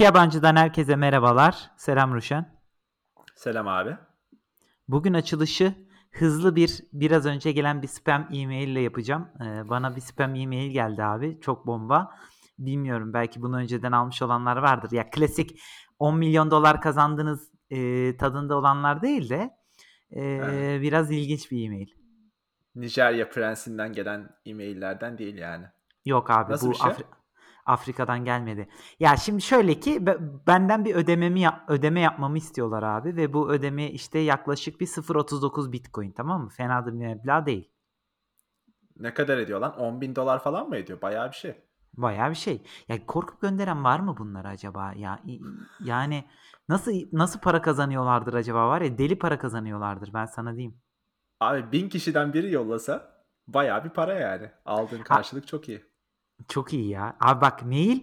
İki yabancıdan herkese merhabalar. Selam Ruşen. Selam abi. Bugün açılışı hızlı bir biraz önce gelen bir spam e-mail ile yapacağım. Ee, bana bir spam e-mail geldi abi. Çok bomba. Bilmiyorum belki bunu önceden almış olanlar vardır. Ya klasik 10 milyon dolar kazandınız e, tadında olanlar değil de e, Evet. biraz ilginç bir e-mail. Nijerya prensinden gelen e-maillerden değil yani. Yok abi Nasıl bu şey? Afri- Afrika'dan gelmedi. Ya şimdi şöyle ki be- benden bir ödememi ödeme yapmamı istiyorlar abi ve bu ödeme işte yaklaşık bir 0.39 Bitcoin tamam mı? Fena da bir meblağ değil. Ne kadar ediyor lan? 10 bin dolar falan mı ediyor? Bayağı bir şey. Bayağı bir şey. Ya korkup gönderen var mı bunlara acaba? Ya yani nasıl nasıl para kazanıyorlardır acaba var ya deli para kazanıyorlardır ben sana diyeyim. Abi bin kişiden biri yollasa bayağı bir para yani. Aldığın karşılık çok iyi. Çok iyi ya. Abi bak mail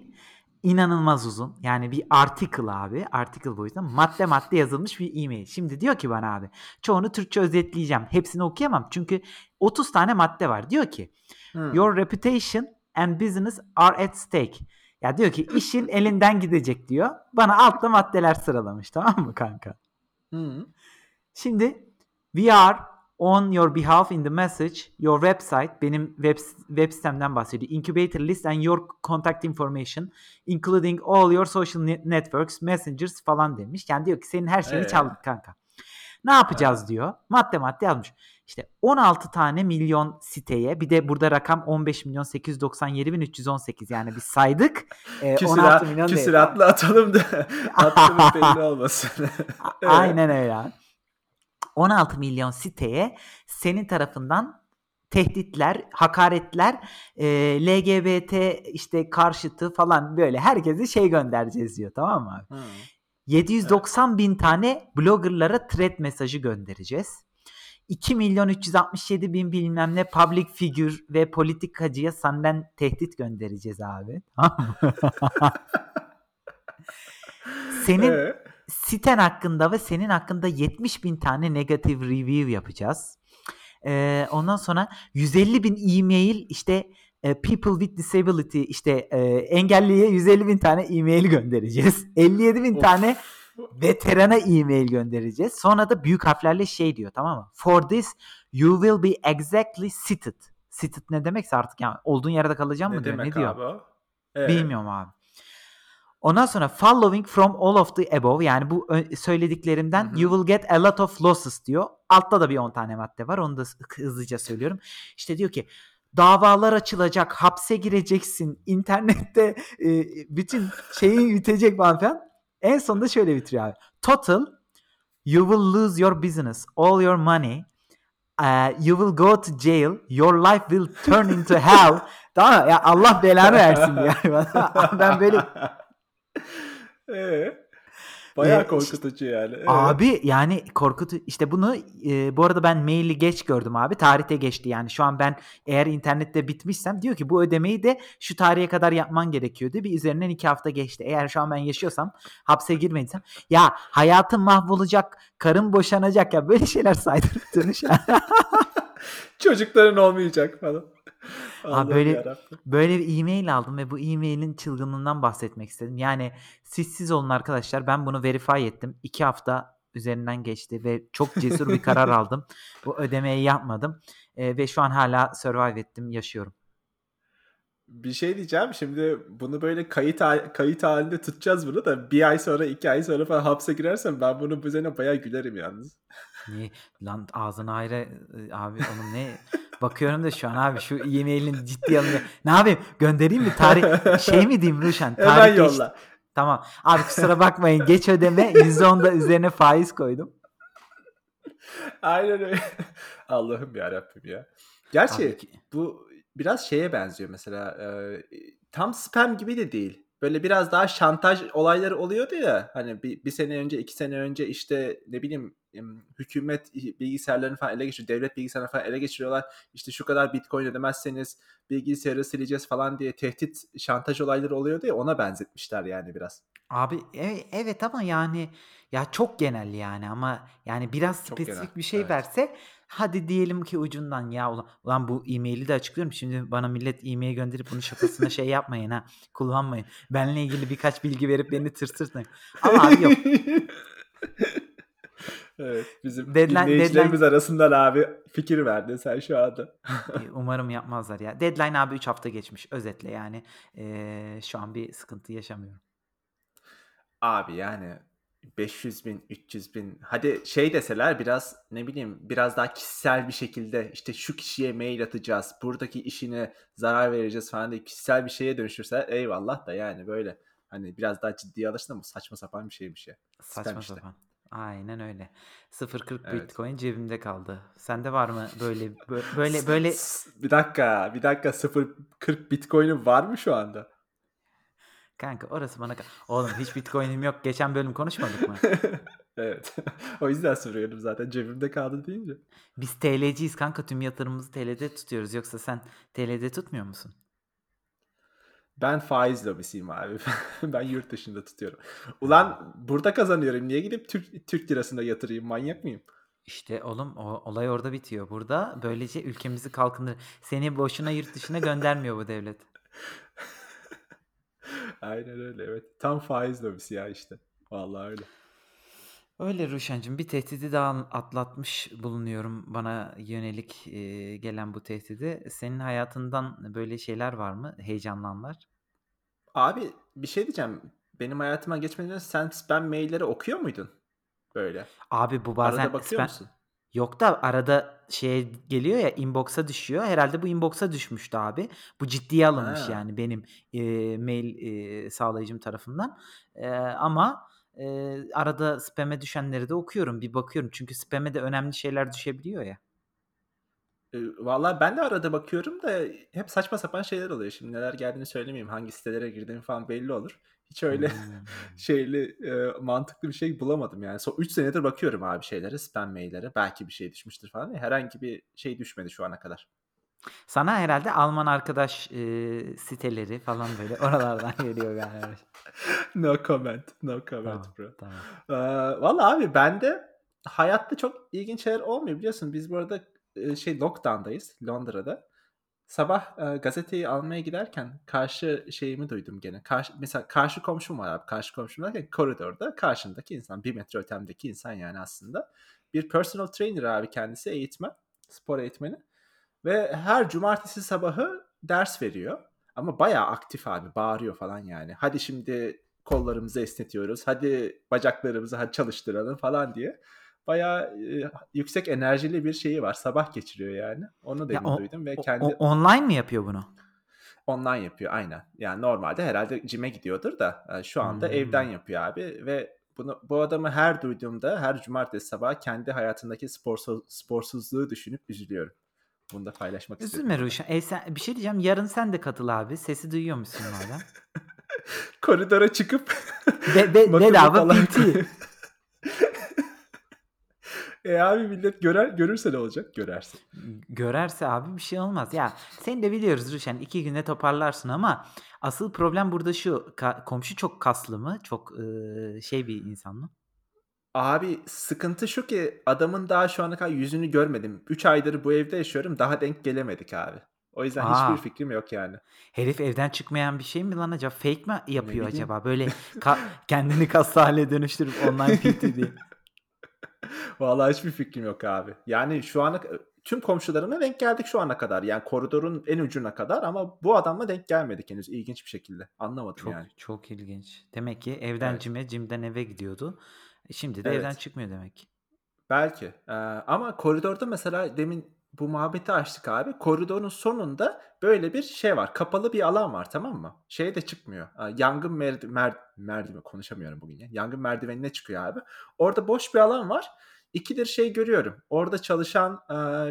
inanılmaz uzun. Yani bir article abi. Article boyutunda madde madde yazılmış bir e-mail. Şimdi diyor ki bana abi çoğunu Türkçe özetleyeceğim. Hepsini okuyamam. Çünkü 30 tane madde var. Diyor ki Hmm. your reputation and business are at stake. Ya diyor ki işin elinden gidecek diyor. Bana altta maddeler sıralamış tamam mı kanka? Hmm. Şimdi we are on your behalf in the message your website benim web web sitemden bahsediyor. Incubator list and your contact information including all your social ne- networks, messengers falan demiş. Yani diyor ki senin her şeyini Ee? çaldık kanka. Ne yapacağız diyor. Madde madde yazmış. İşte 16 tane milyon siteye bir de burada rakam 15 milyon 897 bin 318 yani biz saydık. Ee, 16 Küsürat, milyon değil. atalım da attığımız belli olmasın. Evet. Aynen öyle. 16 milyon siteye senin tarafından tehditler, hakaretler, e, LGBT işte karşıtı falan böyle herkese şey göndereceğiz diyor tamam mı? Hmm. 790 bin tane bloggerlara thread mesajı göndereceğiz. 2 milyon 367 bin bilmem ne public figure ve politikacıya senden tehdit göndereceğiz abi. Senin Ee? Siten hakkında ve senin hakkında 70 bin tane negative review yapacağız. Ee, ondan sonra 150 bin e-mail işte e, people with disability işte e, engelliye 150 bin tane e-mail göndereceğiz. 57 bin Of. tane veterana e-mail göndereceğiz. Sonra da büyük harflerle şey diyor tamam mı? For this you will be exactly seated. Seated ne demekse artık yani olduğun yerde kalacağım mı Ne diyor. demek Ne diyor? abi? Ee? Bilmiyorum abi. Ondan sonra following from all of the above yani bu söylediklerimden Hı hı. you will get a lot of losses diyor. Altta da bir 10 tane madde var. Onu da hı- hızlıca söylüyorum. İşte diyor ki davalar açılacak, hapse gireceksin, internette e, bütün şeyin bitecek falan filan. En sonunda şöyle bitiriyor abi. Total you will lose your business, all your money. Uh, you will go to jail. Your life will turn into hell. Tamam mı? Ya Allah belanı versin ya. ben böyle Ee? Bayağı Ee, korkutucu yani. Ee? Abi yani korkutu işte bunu e, bu arada ben maili geç gördüm abi tarihte geçti yani şu an ben eğer internette bitmişsem diyor ki bu ödemeyi de şu tarihe kadar yapman gerekiyordu bir üzerinden iki hafta geçti eğer şu an ben yaşıyorsam hapse girmediysem ya hayatım mahvolacak karım boşanacak ya böyle şeyler saydırıp durmuş Çocukların olmayacak falan. Abi böyle- yarabbim. Böyle bir e-mail aldım ve bu e-mailin çılgınlığından bahsetmek istedim. Yani siz siz olun arkadaşlar. Ben bunu verify ettim. İki hafta üzerinden geçti ve çok cesur bir karar aldım. Bu ödemeyi yapmadım. Ee, ve şu an hala survive ettim, yaşıyorum. Bir şey diyeceğim. Şimdi bunu böyle kayıt kayıt halinde tutacağız bunu da bir ay sonra iki ay sonra falan hapse girersem ben bunu bu üzerine bayağı gülerim yalnız. Niye? Lan ağzına ayrı e, abi onun ne? Bakıyorum da şu an abi şu e-mailin ciddi alınca. Ne yapayım? Göndereyim mi? Tarih şey mi diyeyim Ruşen? Hemen Tarih geçti. yolla. Tamam. Abi kusura bakmayın. Geç ödeme %10 da üzerine faiz koydum. Aynen öyle. Allah'ım ya Rabbim ya. Gerçi Abi bu biraz şeye benziyor mesela. e, tam spam gibi de değil. Böyle biraz daha şantaj olayları oluyordu ya. Hani bir, bir sene önce, iki sene önce işte ne bileyim hükümet bilgisayarlarını falan ele geçiriyor. Devlet bilgisayarlarını falan ele geçiriyorlar. İşte şu kadar bitcoin ödemezseniz bilgisayarı sileceğiz falan diye tehdit, şantaj olayları oluyordu ya. Ona benzetmişler yani biraz. Abi e- evet ama yani ya çok genel yani ama yani biraz Çok spesifik genel, bir şey evet. verse Hadi diyelim ki ucundan ya ulan, ulan bu e-maili de açıklıyorum. Şimdi bana millet e-mail gönderip bunun şakasına şey yapmayın ha. Kullanmayın. Benle ilgili birkaç bilgi verip beni tırsırtmayın. Ama abi yok. Evet, bizim Deadline- dinleyicilerimiz arasından abi fikir verdin sen şu anda. E, Umarım yapmazlar ya. Deadline abi 3 hafta geçmiş. Özetle yani. Ee, şu an bir sıkıntı yaşamıyorum. Abi yani 500 bin, 300 bin. Hadi şey deseler biraz ne bileyim biraz daha kişisel bir şekilde işte şu kişiye mail atacağız. Buradaki işine zarar vereceğiz falan diye kişisel bir şeye dönüşürse eyvallah da yani böyle hani biraz daha ciddiye alırsın ama saçma sapan bir şeymiş ya. Saçma Spam işte. Aynen öyle. 0.40 Evet. Bitcoin cebimde kaldı. Sende var mı böyle bö- böyle böyle Bir dakika, bir dakika 0.40 Bitcoin'in var mı şu anda? kanka orası bana Oğlum hiç Bitcoin'im yok. Geçen bölüm konuşmadık mı? evet. o yüzden soruyorum zaten cebimde kaldı deyince. Biz TL'ciyiz kanka. Tüm yatırımımızı TL'de tutuyoruz. Yoksa sen TL'de tutmuyor musun? Ben faiz lobisiyim abi. ben yurt dışında tutuyorum. Ulan burada kazanıyorum. Niye gidip Türk, Türk lirasında yatırayım? Manyak mıyım? İşte oğlum o olay orada bitiyor. Burada böylece ülkemizi kalkındır. Seni boşuna yurt dışına göndermiyor bu devlet. Aynen öyle evet. Tam faiz lobisi ya işte. Vallahi öyle. Öyle Ruşen'cim bir tehdidi daha atlatmış bulunuyorum bana yönelik e, gelen bu tehdidi. Senin hayatından böyle şeyler var mı? Heyecanlanlar. Abi bir şey diyeceğim. Benim hayatıma geçmeden önce sen spam mailleri okuyor muydun? Böyle. Abi bu bazen Arada bakıyor spam- musun? Yok da arada şeye geliyor ya inbox'a düşüyor. Herhalde bu inbox'a düşmüştü abi. Bu ciddiye alınmış Ha. yani benim e, mail e, sağlayıcım tarafından. E, ama e, arada spam'e düşenleri de okuyorum. Bir bakıyorum. Çünkü spam'e de önemli şeyler düşebiliyor ya. Ee, Vallahi ben de arada bakıyorum da hep saçma sapan şeyler oluyor. Şimdi neler geldiğini söylemeyeyim. Hangi sitelere girdiğim falan belli olur. Hiç öyle Hmm. şeyli e, mantıklı bir şey bulamadım yani. Son 3 senedir bakıyorum abi şeylere, spam maillere. Belki bir şey düşmüştür falan. Herhangi bir şey düşmedi şu ana kadar. Sana herhalde Alman arkadaş e, siteleri falan böyle oralardan geliyor galiba. no comment. No comment Tamam, bro. tamam. Ee, Valla abi bende hayatta çok ilginç şeyler olmuyor biliyorsun. Biz burada e, şey lockdown'dayız Londra'da. Sabah e, gazeteyi almaya giderken karşı şeyimi duydum gene. Karşı, mesela karşı komşum var abi. Karşı komşum derken koridorda karşımdaki insan. Bir metre ötemdeki insan yani aslında. Bir personal trainer abi kendisi eğitmen. Spor eğitmeni. Ve her cumartesi sabahı ders veriyor. Ama bayağı aktif abi. Bağırıyor falan yani. Hadi şimdi kollarımızı esnetiyoruz. Hadi bacaklarımızı hadi çalıştıralım falan diye. Bayağı e, yüksek enerjili bir şeyi var. Sabah geçiriyor yani. Onu Ya demin o- duydum ve kendi o- online mi yapıyor bunu? online yapıyor aynen. Yani normalde herhalde cime gidiyordur da e, şu anda Hmm. evden yapıyor abi ve bunu bu adamı her duyduğumda her cumartesi sabah kendi hayatındaki sporsuz, sporsuzluğu düşünüp üzülüyorum. Bunu da paylaşmak istedim. Üzülme Ruşen. E sen, bir şey diyeceğim. Yarın sen de katıl abi. Sesi duyuyor musun madem? Koridora çıkıp Be, be, bedava PT. e abi millet görer, görürse ne olacak? Görerse. Görerse abi bir şey olmaz. Ya seni de biliyoruz Ruşen. iki günde toparlarsın ama asıl problem burada şu. Ka- komşu çok kaslı mı? Çok e, şey bir insan mı? Abi sıkıntı şu ki adamın daha şu ana kadar yüzünü görmedim. 3 aydır bu evde yaşıyorum. Daha denk gelemedik abi. O yüzden Aa. hiçbir fikrim yok yani. Herif evden çıkmayan bir şey mi lan acaba? Fake mi yapıyor bileyim. acaba? Böyle ka- kendini kaslı hale dönüştürüp online PT diye. Vallahi hiçbir fikrim yok abi. Yani şu ana tüm komşularıma denk geldik şu ana kadar. Yani koridorun en ucuna kadar ama bu adamla denk gelmedik henüz ilginç bir şekilde. Anlamadım Çok yani. çok ilginç. Demek ki evden Evet. cime, cimden eve gidiyordu. E Şimdi de Evet. evden çıkmıyor demek ki. Belki. Ee, ama koridorda mesela demin bu muhabbeti açtık abi. Koridorun sonunda böyle bir şey var. Kapalı bir alan var tamam mı? Şey de çıkmıyor. Yangın merdi mer merdiven konuşamıyorum bugün ya. Yangın merdivenine çıkıyor abi. Orada boş bir alan var. İkidir şey görüyorum. Orada çalışan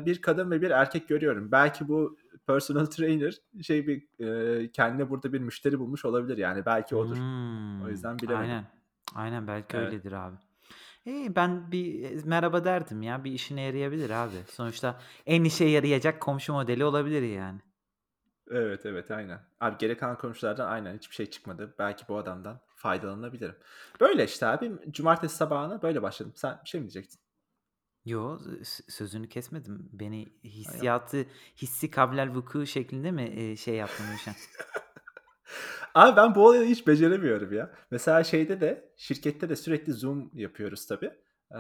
bir kadın ve bir erkek görüyorum. Belki bu personal trainer şey bir kendine burada bir müşteri bulmuş olabilir yani. Belki odur. Hmm, O yüzden bilemedim. Aynen. Aynen belki Evet. öyledir abi. İyi ben bir e, merhaba derdim ya. Bir işine yarayabilir abi. Sonuçta en işe yarayacak komşu modeli olabilir yani. Evet evet aynen. Abi geri kalan komşulardan aynen hiçbir şey çıkmadı. Belki bu adamdan faydalanabilirim. Böyle işte abi cumartesi sabahına böyle başladım. Sen bir şey mi diyecektin? Yo sözünü kesmedim. Beni hissiyatı hissi kablel vuku şeklinde mi e, şey yaptın Gülşen? Abi ben bu olayı hiç beceremiyorum ya. Mesela şeyde de şirkette de sürekli Zoom yapıyoruz tabii. Ee,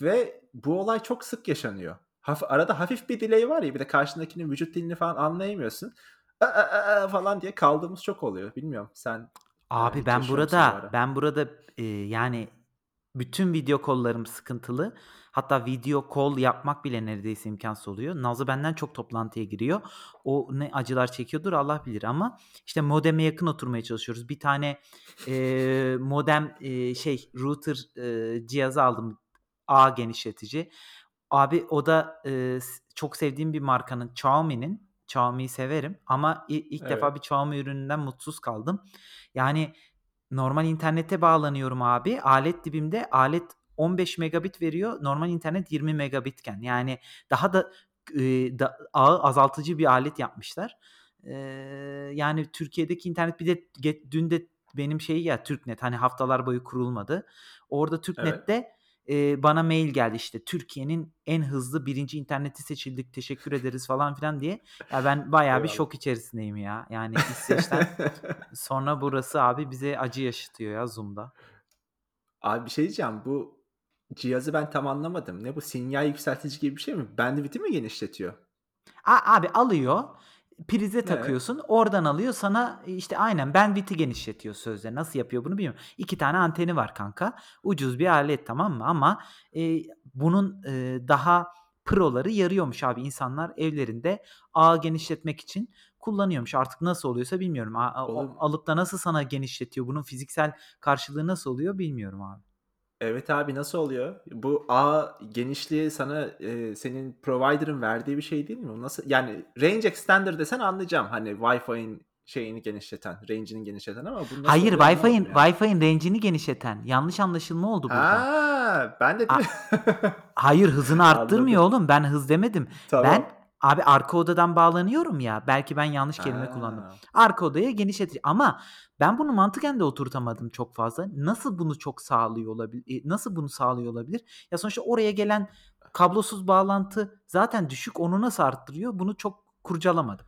ve bu olay çok sık yaşanıyor. Haf- arada hafif bir delay var ya bir de karşındakinin vücut dilini falan anlayamıyorsun. Aa, aa, aa falan diye kaldığımız çok oluyor. Bilmiyorum sen Abi hiç ben burada ben burada e, yani bütün video kollarım sıkıntılı. Hatta video call yapmak bile neredeyse imkansız oluyor. Nazlı benden çok toplantıya giriyor. O ne acılar çekiyordur Allah bilir ama işte modeme yakın oturmaya çalışıyoruz. Bir tane e, modem e, şey router e, cihazı aldım. A genişletici. Abi o da e, çok sevdiğim bir markanın Xiaomi'nin. Xiaomi'yi severim ama ilk defa Evet. bir Xiaomi ürününden mutsuz kaldım. Yani normal internete bağlanıyorum abi. Alet dibimde alet 15 megabit veriyor. Normal internet 20 megabitken. Yani daha da, e, da ağı azaltıcı bir alet yapmışlar. Ee, yani Türkiye'deki internet bir de ge- dün de benim şey ya Türknet hani haftalar boyu kurulmadı. Orada Evet. E, bana mail geldi işte Türkiye'nin en hızlı birinci interneti seçildik teşekkür ederiz falan filan diye. Ya ben bayağı bir şok içerisindeyim ya. Yani İsveç'ten sonra burası abi bize acı yaşatıyor ya Zoom'da. Abi bir şey diyeceğim. Bu cihazı ben tam anlamadım. Ne bu sinyal yükseltici gibi bir şey mi? Bandwidth'i mi genişletiyor? A- abi alıyor prize Evet. takıyorsun oradan alıyor sana işte aynen bandwidth'i genişletiyor sözde nasıl yapıyor bunu bilmiyorum. İki tane anteni var kanka ucuz bir alet tamam mı ama e, bunun e, daha proları yarıyormuş abi insanlar evlerinde ağ genişletmek için kullanıyormuş artık nasıl oluyorsa bilmiyorum A- a- alıp da nasıl sana genişletiyor bunun fiziksel karşılığı nasıl oluyor bilmiyorum abi. Evet abi nasıl oluyor? Bu ağ genişliği sana e, senin provider'ın verdiği bir şey değil mi? Bu Nasıl yani range extender desen anlayacağım. Hani Wi-Fi'nin şeyini genişleten, range'ini genişleten ama bu nasıl Hayır oluyor Wi-Fi'nin anlamadım yani. Wi-Fi'nin range'ini genişleten yanlış anlaşılma oldu burada. Ha, ben de A- Hayır hızını arttırmıyor oğlum. Ben hız demedim. Tamam. Ben abi arka odadan bağlanıyorum ya. Belki ben yanlış kelime kullandım. Ha. Arka odaya genişletici. Ama ben bunu mantıken de oturtamadım çok fazla. Nasıl bunu çok sağlıyor olabilir? Nasıl bunu sağlıyor olabilir? Ya sonuçta oraya gelen kablosuz bağlantı zaten düşük. Onu nasıl arttırıyor? Bunu çok kurcalamadım.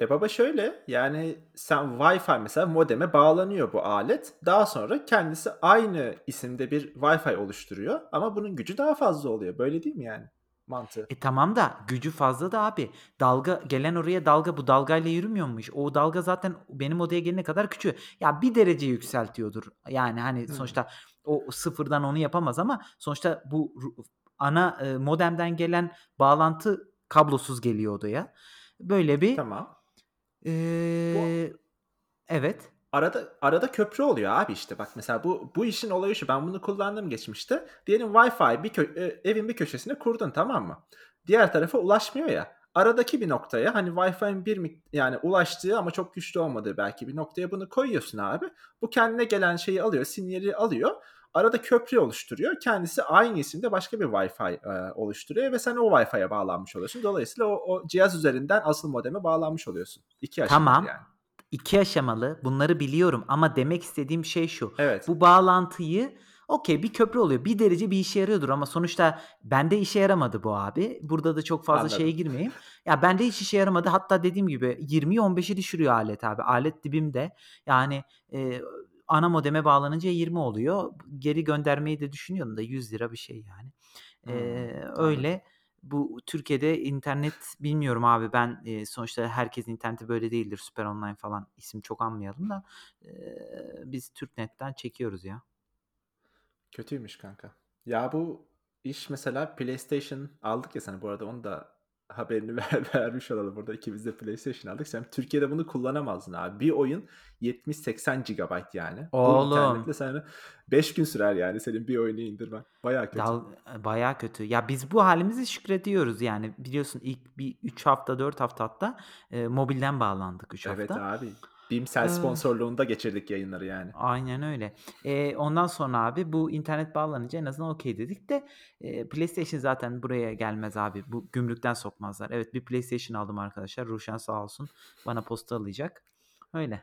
E baba şöyle yani sen Wi-Fi mesela modeme bağlanıyor bu alet. Daha sonra kendisi aynı isimde bir Wi-Fi oluşturuyor ama bunun gücü daha fazla oluyor. Böyle değil mi yani mantığı? E tamam da gücü fazla da abi. Dalga gelen oraya dalga bu dalgayla yürümüyormuş. O dalga zaten benim odaya gelene kadar küçüğü. Ya bir derece yükseltiyordur. Yani hani Hmm. sonuçta o sıfırdan onu yapamaz ama sonuçta bu ana e, modemden gelen bağlantı kablosuz geliyor odaya. Böyle bir Tamam. Bu e, evet. Arada arada köprü oluyor abi işte. Bak mesela bu bu işin olayı şu. Ben bunu kullandım geçmişte. Diyelim Wi-Fi bir kö- e, evin bir köşesine kurdun tamam mı? Diğer tarafa ulaşmıyor ya. Aradaki bir noktaya hani Wi-Fi'nin bir yani ulaştığı ama çok güçlü olmadığı belki bir noktaya bunu koyuyorsun abi. Bu kendine gelen şeyi alıyor, sinyali alıyor. Arada köprü oluşturuyor. Kendisi aynı isimde başka bir Wi-Fi e, oluşturuyor ve sen o Wi-Fi'ye bağlanmış oluyorsun. Dolayısıyla o, o cihaz üzerinden asıl modeme bağlanmış oluyorsun. İki aşamalı Tamam. yani. İki aşamalı. Bunları biliyorum ama demek istediğim şey şu. Evet. Bu bağlantıyı okey bir köprü oluyor. Bir derece bir işe yarıyordur ama sonuçta bende işe yaramadı bu abi. Burada da çok fazla şeye Anladım. girmeyeyim. Ya bende hiç işe yaramadı. Hatta dediğim gibi 20'yi 15'i düşürüyor alet abi. Alet dibimde. Yani e, ana modeme bağlanınca 20 oluyor. Geri göndermeyi de düşünüyorum da 100 lira bir şey yani. Hmm, E, anladım. Bu Türkiye'de internet bilmiyorum abi ben e, sonuçta herkesin interneti böyle değildir. Süper Online falan isim çok anmayalım da e, biz Türknet'ten çekiyoruz ya. Kötüymüş kanka. Ya bu iş mesela PlayStation aldık ya sana bu arada onu da haberini ver, vermiş olalım. Burada ikimiz de PlayStation aldık. Sen Türkiye'de bunu kullanamazdın abi. Bir oyun 70-80 GB yani. Bu Oğlum internetle sana 5 gün sürer yani senin bir oyunu indirmen. Baya kötü. dal bayağı kötü. Ya biz bu halimizi şükrediyoruz yani. Biliyorsun ilk bir 3 hafta 4 hafta hatta e, mobilden bağlandık 3 Evet hafta. abi. Bimsel Ee, sponsorluğunda geçirdik yayınları yani. Aynen öyle. Eee, ondan sonra abi bu internet bağlanınca en azından okey dedik de eee, PlayStation zaten buraya gelmez abi. Bu gümrükten sokmazlar. Evet bir PlayStation aldım arkadaşlar. Ruşen sağ olsun bana postalayacak. Öyle.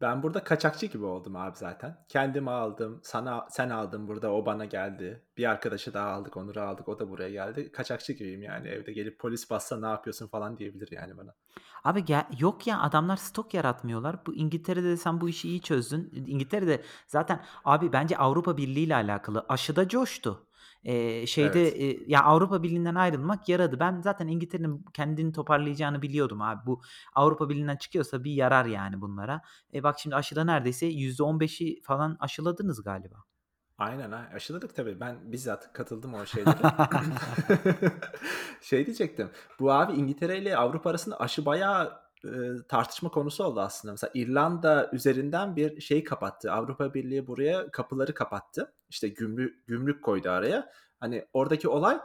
Ben burada kaçakçı gibi oldum abi zaten. Kendim aldım, sana sen aldın burada, o bana geldi. Bir arkadaşı daha aldık, Onur'u aldık, o da buraya geldi. Kaçakçı gibiyim yani evde gelip polis bassa ne yapıyorsun falan diyebilir yani bana. Abi gel, yok ya adamlar stok yaratmıyorlar. Bu İngiltere'de de sen bu işi iyi çözdün. İngiltere'de zaten abi bence Avrupa Birliği ile alakalı aşıda coştu. Ee, şeyde Evet. e, ya Avrupa Birliği'nden ayrılmak yaradı. Ben zaten İngiltere'nin kendini toparlayacağını biliyordum abi. Bu Avrupa Birliği'nden çıkıyorsa bir yarar yani bunlara. E bak şimdi aşıda neredeyse %15'i falan aşıladınız galiba. Aynen ha. Aşıladık tabii. Ben bizzat katıldım o şeylere. şey diyecektim. Bu abi İngiltere ile Avrupa arasında aşı bayağı e, tartışma konusu oldu aslında. Mesela İrlanda üzerinden bir şey kapattı. Avrupa Birliği buraya kapıları kapattı. İşte gümrük, gümrük koydu araya. Hani oradaki olay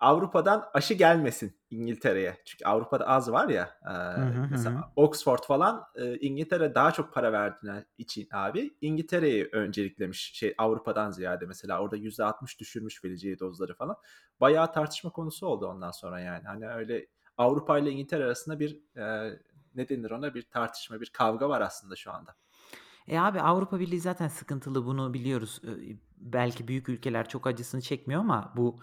Avrupa'dan aşı gelmesin İngiltere'ye. Çünkü Avrupa'da az var ya. E, Hı hı hı. mesela Oxford falan e, İngiltere daha çok para verdiğine için abi İngiltere'yi önceliklemiş şey Avrupa'dan ziyade mesela orada %60 düşürmüş vereceği dozları falan. Bayağı tartışma konusu oldu ondan sonra yani. Hani öyle Avrupa ile İngiltere arasında bir e, ne denir ona bir tartışma, bir kavga var aslında şu anda. E abi Avrupa Birliği zaten sıkıntılı bunu biliyoruz. Belki büyük ülkeler çok acısını çekmiyor ama bu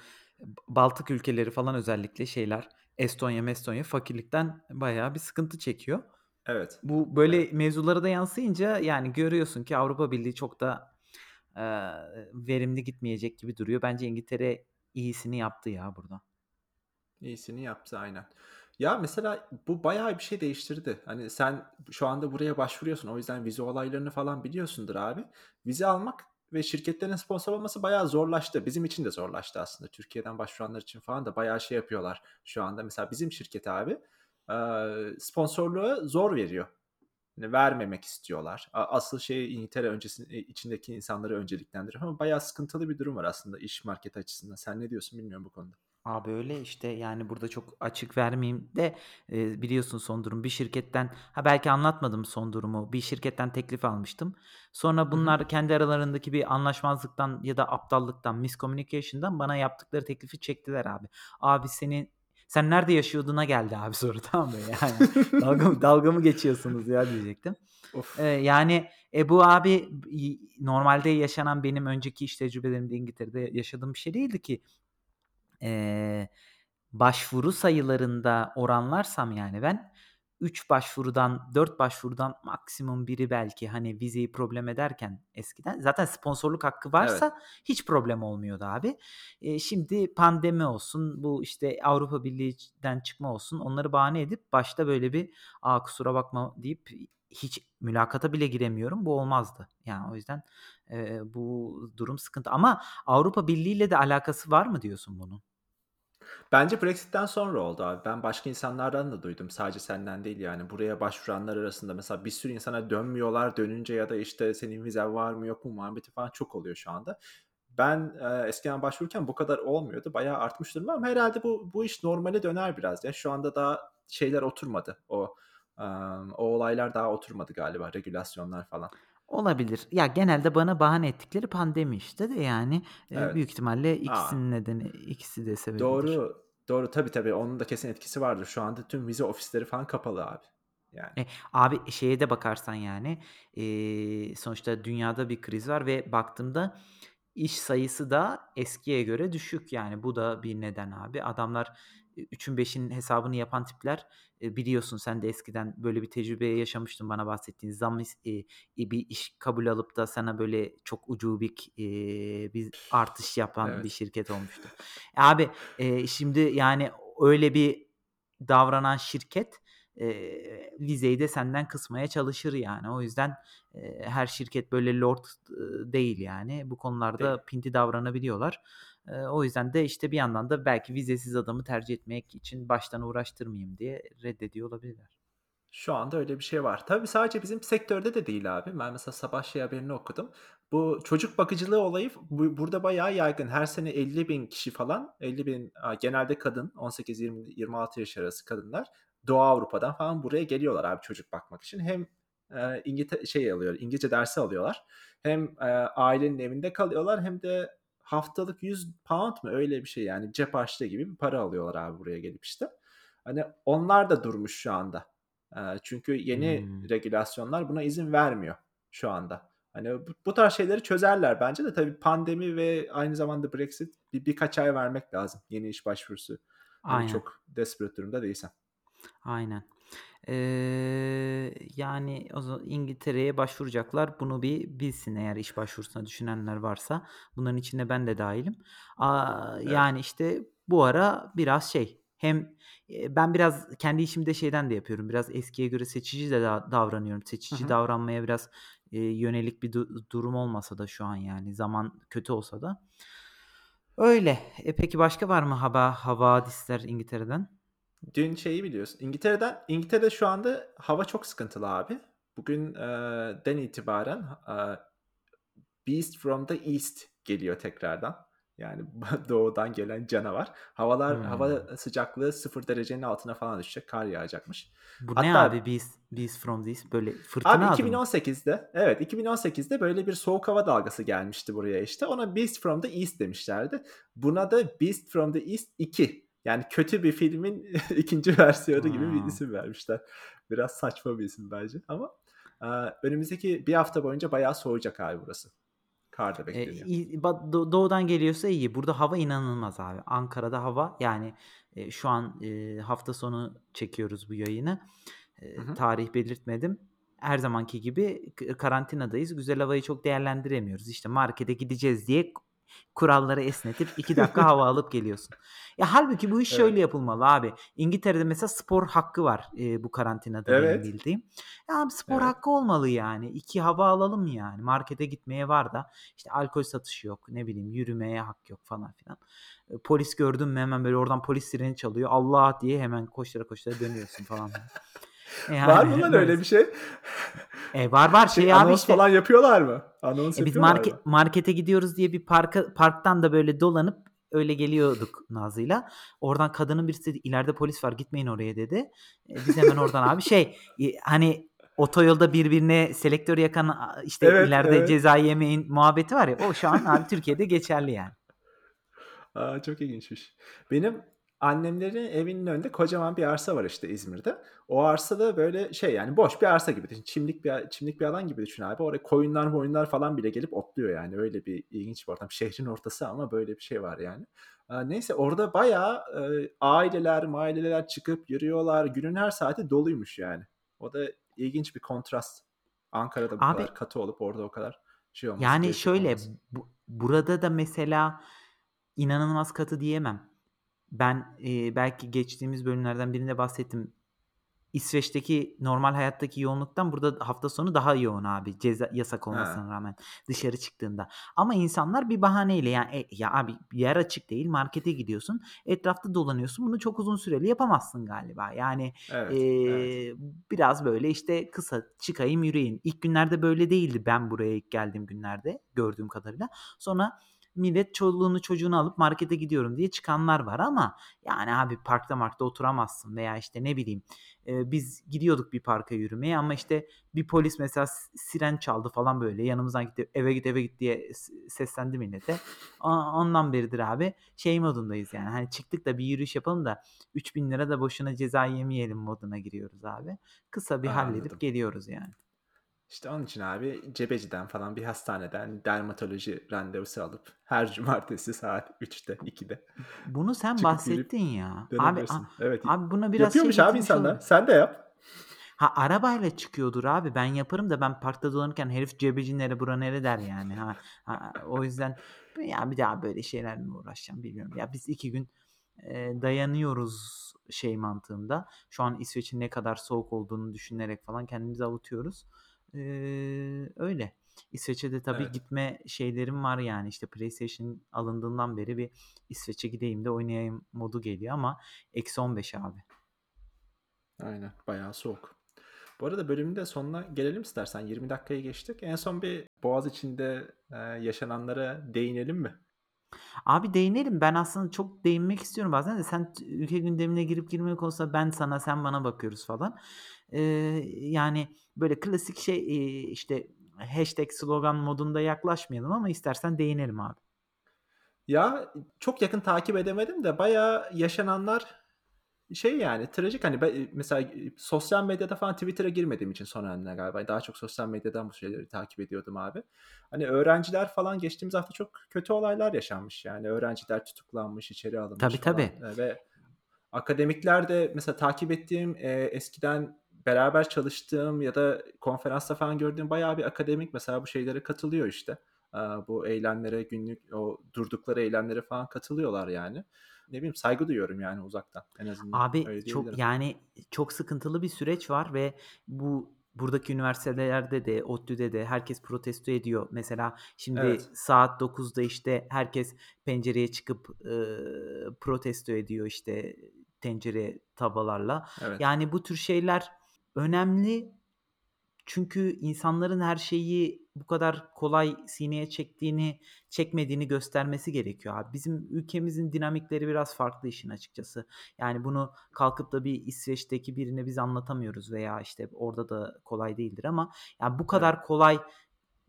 Baltık ülkeleri falan özellikle şeyler Estonya, Mestonya fakirlikten bayağı bir sıkıntı çekiyor. Evet. Bu böyle Evet. mevzulara da yansıyınca yani görüyorsun ki Avrupa Birliği çok da e, verimli gitmeyecek gibi duruyor. Bence İngiltere iyisini yaptı ya burada. İyisini yaptı aynen. Ya mesela bu bayağı bir şey değiştirdi. Hani sen şu anda buraya başvuruyorsun. O yüzden vize olaylarını falan biliyorsundur abi. Vize almak ve şirketlerin sponsor olması bayağı zorlaştı. Bizim için de zorlaştı aslında. Türkiye'den başvuranlar için falan da bayağı şey yapıyorlar şu anda. Mesela bizim şirket abi e, sponsorluğu zor veriyor. Yani vermemek istiyorlar. Asıl şey İngiltere öncesinde içindeki insanları önceliklendiriyor ama bayağı sıkıntılı bir durum var aslında iş market açısından. Sen ne diyorsun bilmiyorum bu konuda. Abi öyle işte yani burada çok açık vermeyeyim de e, biliyorsun son durum bir şirketten ha belki anlatmadım son durumu bir şirketten teklif almıştım. Sonra bunlar kendi aralarındaki bir anlaşmazlıktan ya da aptallıktan miscommunication'dan bana yaptıkları teklifi çektiler abi. Abi senin sen nerede yaşıyorduna geldi abi soru tamam mı yani dalga, mı- dalga mı geçiyorsunuz ya diyecektim. Of. Ee, yani e, bu abi normalde yaşanan benim önceki iş tecrübelerimde İngiltere'de yaşadığım bir şey değildi ki Eee, başvuru sayılarında oranlarsam yani ben 3 başvurudan 4 başvurudan maksimum biri belki hani vizeyi problem ederken eskiden zaten sponsorluk hakkı Evet. varsa hiç problem olmuyordu abi. Eee, şimdi pandemi olsun bu işte Avrupa Birliği'den çıkma olsun onları bahane edip başta böyle bir aa kusura bakma deyip hiç mülakata bile giremiyorum. Bu olmazdı. Yani o yüzden eee, bu durum sıkıntı. Ama Avrupa Birliği ile de alakası var mı diyorsun bunun? Bence Brexit'ten sonra oldu abi. Ben başka insanlardan da duydum. Sadece senden değil yani. Buraya başvuranlar arasında mesela bir sürü insana dönmüyorlar. Dönünce ya da işte senin vizen var mı yok mu muhabbeti falan çok oluyor şu anda. Ben e, eskiden başvururken bu kadar olmuyordu. Bayağı artmış durumda ama herhalde bu bu iş normale döner biraz. Ya şu anda daha şeyler oturmadı. O e, o olaylar daha oturmadı galiba. Regülasyonlar falan. Olabilir. Ya genelde bana bahane ettikleri pandemi işte de yani e, Evet. büyük ihtimalle Aa, ikisinin nedeni ikisi de sebebidir. doğru. Doğru tabii tabii. Onun da kesin etkisi vardır. Şu anda tüm vize ofisleri falan kapalı abi. Yani. E, abi şeye de bakarsan yani e, sonuçta dünyada bir kriz var ve baktığımda iş sayısı da eskiye göre düşük yani bu da bir neden abi. Adamlar 3'ün 5'in hesabını yapan tipler e, biliyorsun sen de eskiden böyle bir tecrübe yaşamıştın bana bahsettiğin zam e, e, bir iş kabul alıp da sana böyle çok ucubik e, bir artış yapan bir Evet. şirket olmuştu. Abi e, şimdi yani öyle bir davranan şirket e, vizeyi de senden kısmaya çalışır yani. O yüzden e, her şirket böyle lord e, değil yani. Bu Değil. konularda pinti davranabiliyorlar. E, o yüzden de işte bir yandan da belki vizesiz adamı tercih etmek için baştan uğraştırmayayım diye reddediyor olabilirler. Şu anda öyle bir şey var. Tabii sadece bizim sektörde de değil abi. Ben mesela sabah şey haberini okudum. Bu çocuk bakıcılığı olayı bu, burada bayağı yaygın. Her sene 50 bin kişi falan, 50 bin genelde kadın, 18-26 yaş arası kadınlar Doğu Avrupa'dan falan buraya geliyorlar abi çocuk bakmak için. Hem e, İngiltere şey alıyor, İngilizce dersi alıyorlar. Hem e, ailenin evinde kalıyorlar hem de haftalık 100 pound mı öyle bir şey yani cep harçlığı gibi bir para alıyorlar abi buraya gelip işte. Hani onlar da durmuş şu anda. Eee, çünkü yeni Hımm. regülasyonlar buna izin vermiyor şu anda. Hani bu bu tarz şeyleri çözerler bence de tabii pandemi ve aynı zamanda Brexit bir birkaç ay vermek lazım yeni iş başvurusu. Hani Aynen. çok desperate durumda değilsen. Aynen. Eee, yani o za İngiltere'ye başvuracaklar. Bunu bir bilsin eğer iş başvurusuna düşünenler varsa. Bunların içine ben de dâhilim. Aaa, Evet. yani, işte, bu ara biraz şey hem, eee, ben biraz kendi işimi de şeyden de yapıyorum. Biraz eskiye göre seçici de da davranıyorum. Hı Seçici hı. davranmaya biraz, eee, yönelik bir du durum olmasa da şu an yani zaman kötü olsa da. Öyle. E, peki başka var mı haba havadisler İngiltere'den? Dün şeyi biliyorsun, İngiltere'den İngiltere'de şu anda hava çok sıkıntılı abi. Bugün eee, den itibaren aaa, Beast from the East geliyor tekrardan. Yani doğudan gelen canavar. Havalar Hımm. hava sıcaklığı 0 derecenin altına falan düşecek. Kar yağacakmış. Bu ne abi Hatta Beast Beast from the East? Böyle Abi fırtına mı? 2018'de evet 2018'de böyle bir soğuk hava dalgası gelmişti buraya işte. Ona Beast from the East demişlerdi. Buna da Beast from the East 2 yani kötü bir filmin 2'nci versiyonu gibi bir A! isim vermişler. Biraz saçma bir isim bence ama, aaa, önümüzdeki 1 hafta boyunca bayağı soğuyacak abi burası. Kar da Eee, bekleniyor. do doğudan geliyorsa iyi. Burada hava inanılmaz abi. Ankara'da hava yani, eee, şu an, eee, hafta sonu çekiyoruz bu yayını. Hı. tarih belirtmedim. Her zamanki gibi karantinadayız. Güzel havayı çok değerlendiremiyoruz. İşte markete gideceğiz diye kuralları esnetip 2 dakika hava alıp geliyorsun. Ya, hâlbuki bu iş şöyle Evet. yapılmalı abi. İngiltere'de mesela spor hakkı var, eee, bu karantinada benim Evet. bildiğim. Ya, abi spor Evet. hakkı olmalı yani. 2 hava alalım yani. Markete gitmeye var da işte alkol satışı yok, ne bileyim yürümeye hak yok falan filan. Eee, polis gördün mü hemen böyle oradan polis sireni çalıyor. Allah diye hemen koştura koştura dönüyorsun falan böyle. Var mı Yani lan öyle bir şey? E, var var Şey şey abi işte falan yapıyorlar mı? Anons e, biz yapıyorlar mı? marke markete gidiyoruz diye bir parka parktan da böyle dolanıp öyle geliyorduk Nazlı'yla. Oradan kadının birisi dedi, "İleride polis var gitmeyin oraya." dedi. Eee, biz hemen oradan abi şey, iii, hani otoyolda birbirine selektör yakan, işte Evet, ileride evet. ceza yemeyin muhabbeti var ya o şu an abi Türkiye'de geçerli yani. A, çok ilginçmiş. Benim annemlerin evinin önünde kocaman bir arsa var işte İzmir'de. O arsa da böyle şey yani boş bir arsa gibi düşün. Çimlik bir çimlik bir alan gibi düşün abi. Oraya koyunlar moyunlar falan bile gelip otluyor yani. Öyle bir ilginç bir ortam. Şehrin ortası ama böyle bir şey var yani. Aaa, neyse orada bayağı, eee, aileler maileler çıkıp yürüyorlar. Günün her saati doluymuş yani. O da ilginç bir kontrast. Ankara'da bu Abi kadar katı olup orada o kadar şey olması, Yani şöyle, olması. bu burada da mesela inanılmaz katı diyemem. Ben, eee, belki geçtiğimiz bölümlerden birinde bahsettim. İsveç'teki normal hayattaki yoğunluktan burada hafta sonu daha yoğun abi ceza yasak He. olmasına rağmen dışarı çıktığında. Ama insanlar bir bahaneyle ya, e ya abi yer açık değil, markete gidiyorsun, etrafta dolanıyorsun. Bunu çok uzun süreli yapamazsın galiba. Yani, Evet, evet. eee, biraz böyle işte kısa çıkayım yürüyeyim. İlk günlerde böyle değildi ben buraya ilk geldiğim günlerde gördüğüm kadarıyla. Sonra millet çoluğunu çocuğunu alıp markete gidiyorum diye çıkanlar var ama yani abi parkta markta oturamazsın veya işte ne bileyim, eee, biz gidiyorduk bir parka yürümeye ama işte bir polis mesela siren çaldı falan böyle yanımızdan gitti. "Eve git, eve git." diye seslendi millete. Ondan beridir abi şey modundayız yani, hani çıktık da bir yürüyüş yapalım da ₺3000 da boşuna ceza yemeyelim moduna giriyoruz abi. Kısa bir A, halledip anladım. geliyoruz yani. İşte onun için abi Cebeci'den falan bir hastaneden dermatoloji randevusu alıp her cumartesi saat 3'te 2'de Bunu sen çıkıp bahsettin ya. Abi a dönebilirsin. Evet, abi buna biraz şey yapıyormuş abi getirmiş insanlar. olabilir Sen de yap. Ha, arabayla çıkıyordur abi. Ben yaparım da ben parkta dolanırken herif cebeci nere bura nere der yani. Ha, ha, o yüzden ya bir daha böyle şeylerle mi uğraşacağım bilmiyorum. Ya biz 2 gün, eee, dayanıyoruz şey mantığında. Şu an İsveç'in ne kadar soğuk olduğunu düşünerek falan kendimizi avutuyoruz. Eee, öyle. İsveç'e de tabii Evet. gitme şeylerim var yani. İşte PlayStation alındığından beri bir İsveç'e gideyim de oynayayım modu geliyor ama -15 abi. Aynen, bayağı soğuk. Bu arada bölümün de sonuna gelelim istersen. 20 dakikayı geçtik. En son bir Boğaziçi'nde, eee, yaşananlara değinelim mi? Abi değinelim. Ben aslında çok değinmek istiyorum bazen de sen ülke gündemine girip girmemek konusunda ben sana sen bana bakıyoruz falan. Eee, yani böyle klasik şey, eee, işte hashtag slogan modunda yaklaşmayalım ama istersen değinelim abi. Ya, çok yakın takip edemedim de bayağı yaşananlar şey yani trajik hani ben, mesela sosyal medyada falan Twitter'a girmediğim için son dönemler galiba daha çok sosyal medyadan bu şeyleri takip ediyordum abi. Hani öğrenciler falan geçtiğimiz hafta çok kötü olaylar yaşanmış yani öğrenciler tutuklanmış, içeri alınmış Tabii falan. tabii. E, ve akademikler de mesela takip ettiğim e, eskiden beraber çalıştığım ya da konferansta falan gördüğüm bayağı bir akademik mesela bu şeylere katılıyor işte. Bu eylemlere günlük o durdukları eylemlere falan katılıyorlar yani ne bileyim saygı duyuyorum yani uzaktan en azından. Abi çok yani çok sıkıntılı bir süreç var ve bu buradaki üniversitelerde de ODTÜ'de de herkes protesto ediyor. Mesela şimdi Evet. saat 9'da işte herkes pencereye çıkıp e, protesto ediyor işte tencere tavalarla. Evet. Yani bu tür şeyler önemli çünkü insanların her şeyi bu kadar kolay sineye çektiğini, çekmediğini göstermesi gerekiyor abi. Bizim ülkemizin dinamikleri biraz farklı işin açıkçası. Yani bunu kalkıp da bir İsveç'teki birine biz anlatamıyoruz veya işte orada da kolay değildir ama yani bu kadar kolay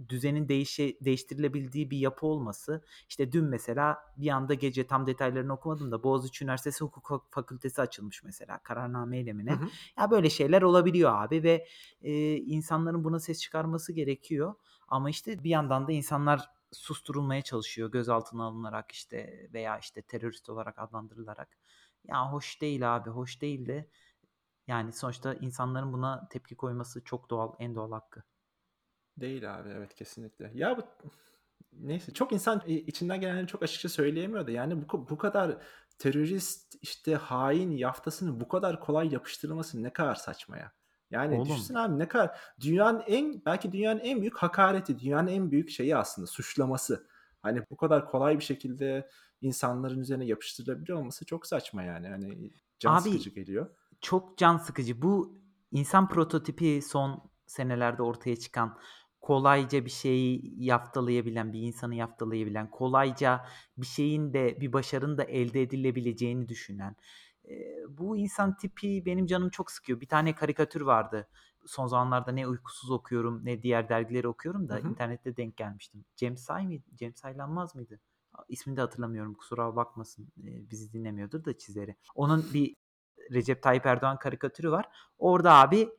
düzenin değişe, değiştirilebildiği bir yapı olması. İşte dün mesela bir anda gece tam detaylarını okumadım da Boğaziçi Üniversitesi Hukuk Fakültesi açılmış mesela kararnameyle mi ne? Hı hı. Ya böyle şeyler olabiliyor abi ve e, insanların buna ses çıkarması gerekiyor. Ama işte bir yandan da insanlar susturulmaya çalışıyor gözaltına alınarak işte veya işte terörist olarak adlandırılarak. Ya hoş değil abi, hoş değil de yani sonuçta insanların buna tepki koyması çok doğal, en doğal hakkı. Değil abi evet kesinlikle. Ya bu neyse çok insan içinden gelenleri çok açıkça söyleyemiyor da yani bu, bu kadar terörist işte hain yaftasını bu kadar kolay yapıştırılması ne kadar saçma ya. Yani Oğlum. düşünsene abi ne kadar dünyanın en belki dünyanın en büyük hakareti, dünyanın en büyük şeyi aslında suçlaması. Hani bu kadar kolay bir şekilde insanların üzerine yapıştırılabiliyor olması çok saçma yani. Hani can Abi, sıkıcı geliyor. Çok can sıkıcı. Bu insan prototipi son senelerde ortaya çıkan kolayca bir şeyi yaftalayabilen, bir insanı yaftalayabilen, kolayca bir şeyin de bir başarının da elde edilebileceğini düşünen. bu insan tipi benim canım çok sıkıyor. Bir tane karikatür vardı. Son zamanlarda ne uykusuz okuyorum ne diğer dergileri okuyorum da Hı hı. internette denk gelmiştim. Cem Say mıydı? Cem Saylanmaz mıydı? İsmini de hatırlamıyorum. Kusura bakmasın. bizi dinlemiyordur da çizeri. Onun bir Recep Tayyip Erdoğan karikatürü var. Orada abi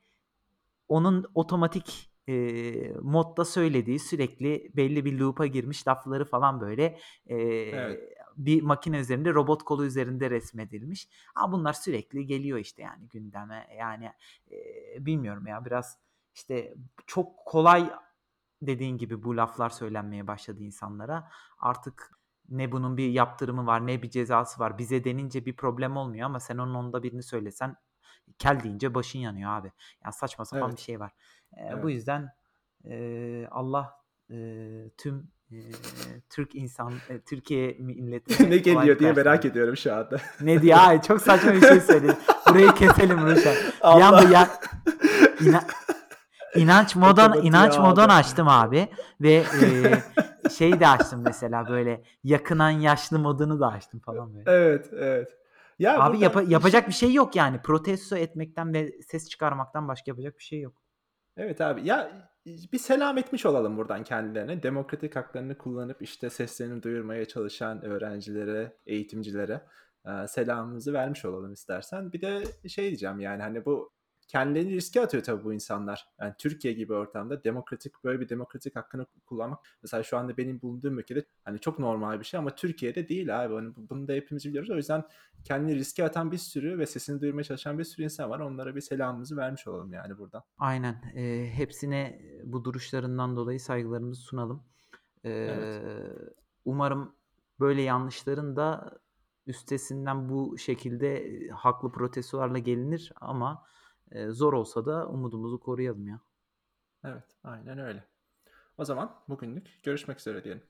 onun otomatik e, modda söylediği sürekli belli bir loop'a girmiş lafları falan böyle e, Evet. bir makine üzerinde robot kolu üzerinde resmedilmiş. Ha bunlar sürekli geliyor işte yani gündeme. Yani e, bilmiyorum ya biraz işte çok kolay dediğin gibi bu laflar söylenmeye başladı insanlara. Artık ne bunun bir yaptırımı var ne bir cezası var. Bize denince bir problem olmuyor ama sen onun onda birini söylesen kel deyince başın yanıyor abi. Yani saçma sapan Evet. bir şey var. Evet. Bu yüzden e, Allah e, tüm e, Türk insan e, Türkiye milletine ne geliyor diye merak ediyorum şu anda. Ne diye? Ay çok saçma bir şey söyledin. Burayı keselim Ruşen. Bir anda ya ina, inanç modon inanç modon açtım abi ve e, şey de açtım mesela böyle yakınan yaşlı modunu da açtım falan böyle. Evet, evet. Ya Abi burada yapacak bir şey yok yani. Protesto etmekten ve ses çıkarmaktan başka yapacak bir şey yok. Evet abi. Ya bir selam etmiş olalım buradan kendilerine. Demokratik haklarını kullanıp işte seslerini duyurmaya çalışan öğrencilere, eğitimcilere selamımızı vermiş olalım istersen. Bir de şey diyeceğim yani hani bu kendilerini riske atıyor tabii bu insanlar. Yani Türkiye gibi ortamda demokratik böyle bir demokratik hakkını kullanmak mesela şu anda benim bulunduğum ülkede hani çok normal bir şey ama Türkiye'de değil abi. Hani bunu da hepimiz biliyoruz. O yüzden kendini riske atan bir sürü ve sesini duyurmaya çalışan bir sürü insan var. Onlara bir selamımızı vermiş olalım yani buradan. Aynen. E, hepsine bu duruşlarından dolayı saygılarımızı sunalım. E, Evet. Umarım böyle yanlışların da üstesinden bu şekilde haklı protestolarla gelinir ama e, zor olsa da umudumuzu koruyalım ya. Evet, aynen öyle. O zaman bugünlük görüşmek üzere diyelim.